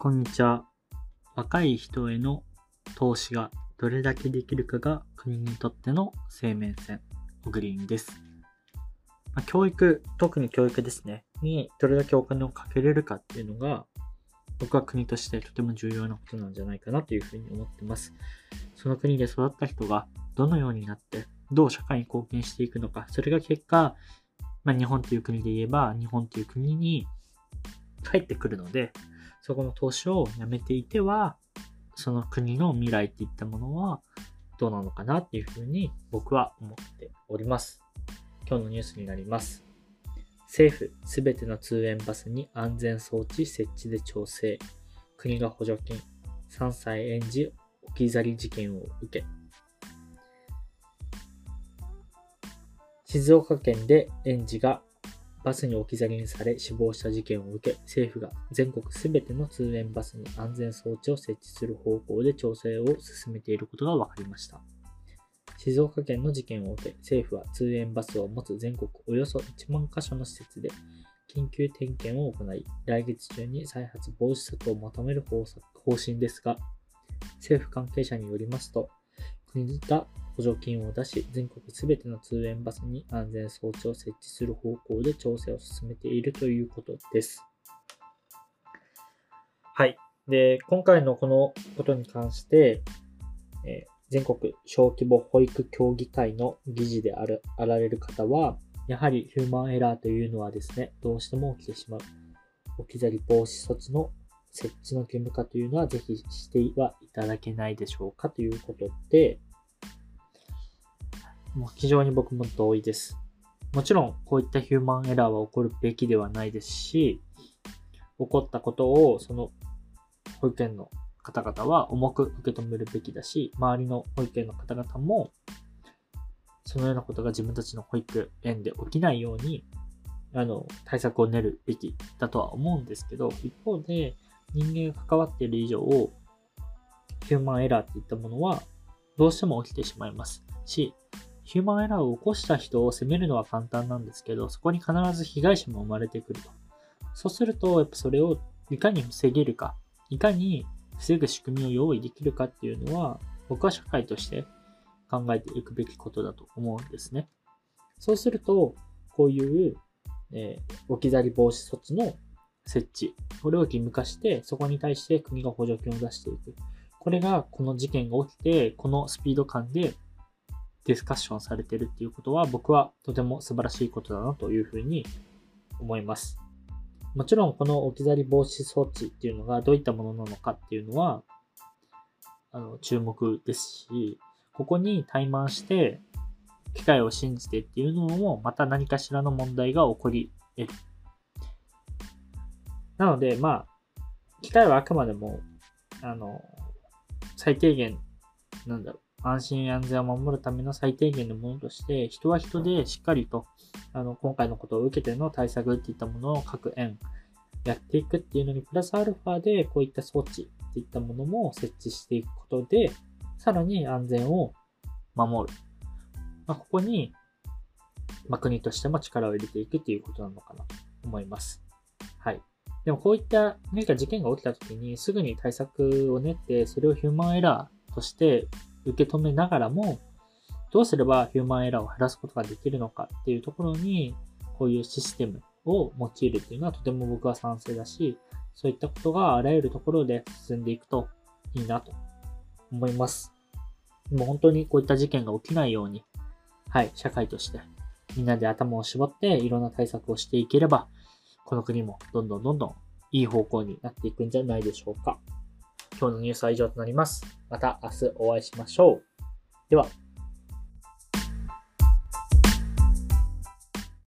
こんにちは。若い人への投資がどれだけできるかが国にとっての生命線、オグリーンです。ま、教育、特に教育ですね、にどれだけお金をかけれるかっていうのが、僕は国としてとても重要なことなんじゃないかなというふうに思ってます。その国で育った人がどのようになって、どう社会に貢献していくのか、それが結果、まあ、日本という国で言えば、日本という国に帰ってくるので、そこの投資をやめていては、その国の未来っていったものはどうなのかなっていうふうに僕は思っております。今日のニュースになります。政府すべての通園バスに安全装置設置で調整。国が補助金。3歳園児置き去り事件を受け。静岡県で園児がバスに置き去りにされ死亡した事件を受け、政府が全国すべての通園バスに安全装置を設置する方向で調整を進めていることが分かりました。静岡県の事件を受け、政府は通園バスを持つ全国およそ1万箇所の施設で緊急点検を行い、来月中に再発防止策をまとめる方針ですが、政府関係者によりますと、国が補助金を出し、全国すべての通園バスに安全装置を設置する方向で調整を進めているということです。はい。で、今回のこのことに関して、えー、全国小規模保育協議会の議事であるあられる方は、やはりヒューマンエラーというのはですね、どうしても起きてしまう。置き去り防止措置の設置の義務化というのはぜひしてはいただけないでしょうかということで、もう非常に僕も同意です。もちろん、こういったヒューマンエラーは起こるべきではないですし、起こったことを、その保育園の方々は重く受け止めるべきだし、周りの保育園の方々も、そのようなことが自分たちの保育園で起きないように、あの、対策を練るべきだとは思うんですけど、一方で、人間が関わっている以上、ヒューマンエラーっていったものは、どうしても起きてしまいますし、ヒューマンエラーを起こした人を責めるのは簡単なんですけど、そこに必ず被害者も生まれてくると。そうすると、やっぱそれをいかに防げるか、いかに防ぐ仕組みを用意できるかっていうのは、僕は社会として考えていくべきことだと思うんですね。そうすると、こういう、えー、置き去り防止措置の設置、これを義務化して、そこに対して国が補助金を出していく。これがこの事件が起きて、このスピード感でディスカッションされてるっていうことは僕はとても素晴らしいことだなというふうに思います。もちろんこの置き去り防止装置っていうのがどういったものなのかっていうのはあの注目ですし、ここに怠慢して機械を信じてっていうのもまた何かしらの問題が起こり得る。なので、まあ、機械はあくまでも、あの、最低限、なんだろう、安心安全を守るための最低限のものとして、人は人でしっかりと、あの、今回のことを受けての対策っていったものを各園やっていくっていうのに、プラスアルファでこういった装置っていったものも設置していくことで、さらに安全を守る。まあ、ここに、まあ、国としても力を入れていくっていうことなのかなと思います。はい。でもこういった何か事件が起きた時にすぐに対策を練って、それをヒューマンエラーとして受け止めながらも、どうすればヒューマンエラーを減らすことができるのかっていうところに、こういうシステムを用いるっていうのはとても僕は賛成だし、そういったことがあらゆるところで進んでいくといいなと思います。もう本当にこういった事件が起きないように、はい、社会としてみんなで頭を絞っていろんな対策をしていければ、この国もどんどんどんどんいい方向になっていくんじゃないでしょうか。今日のニュースは以上となります。また明日お会いしましょう。では。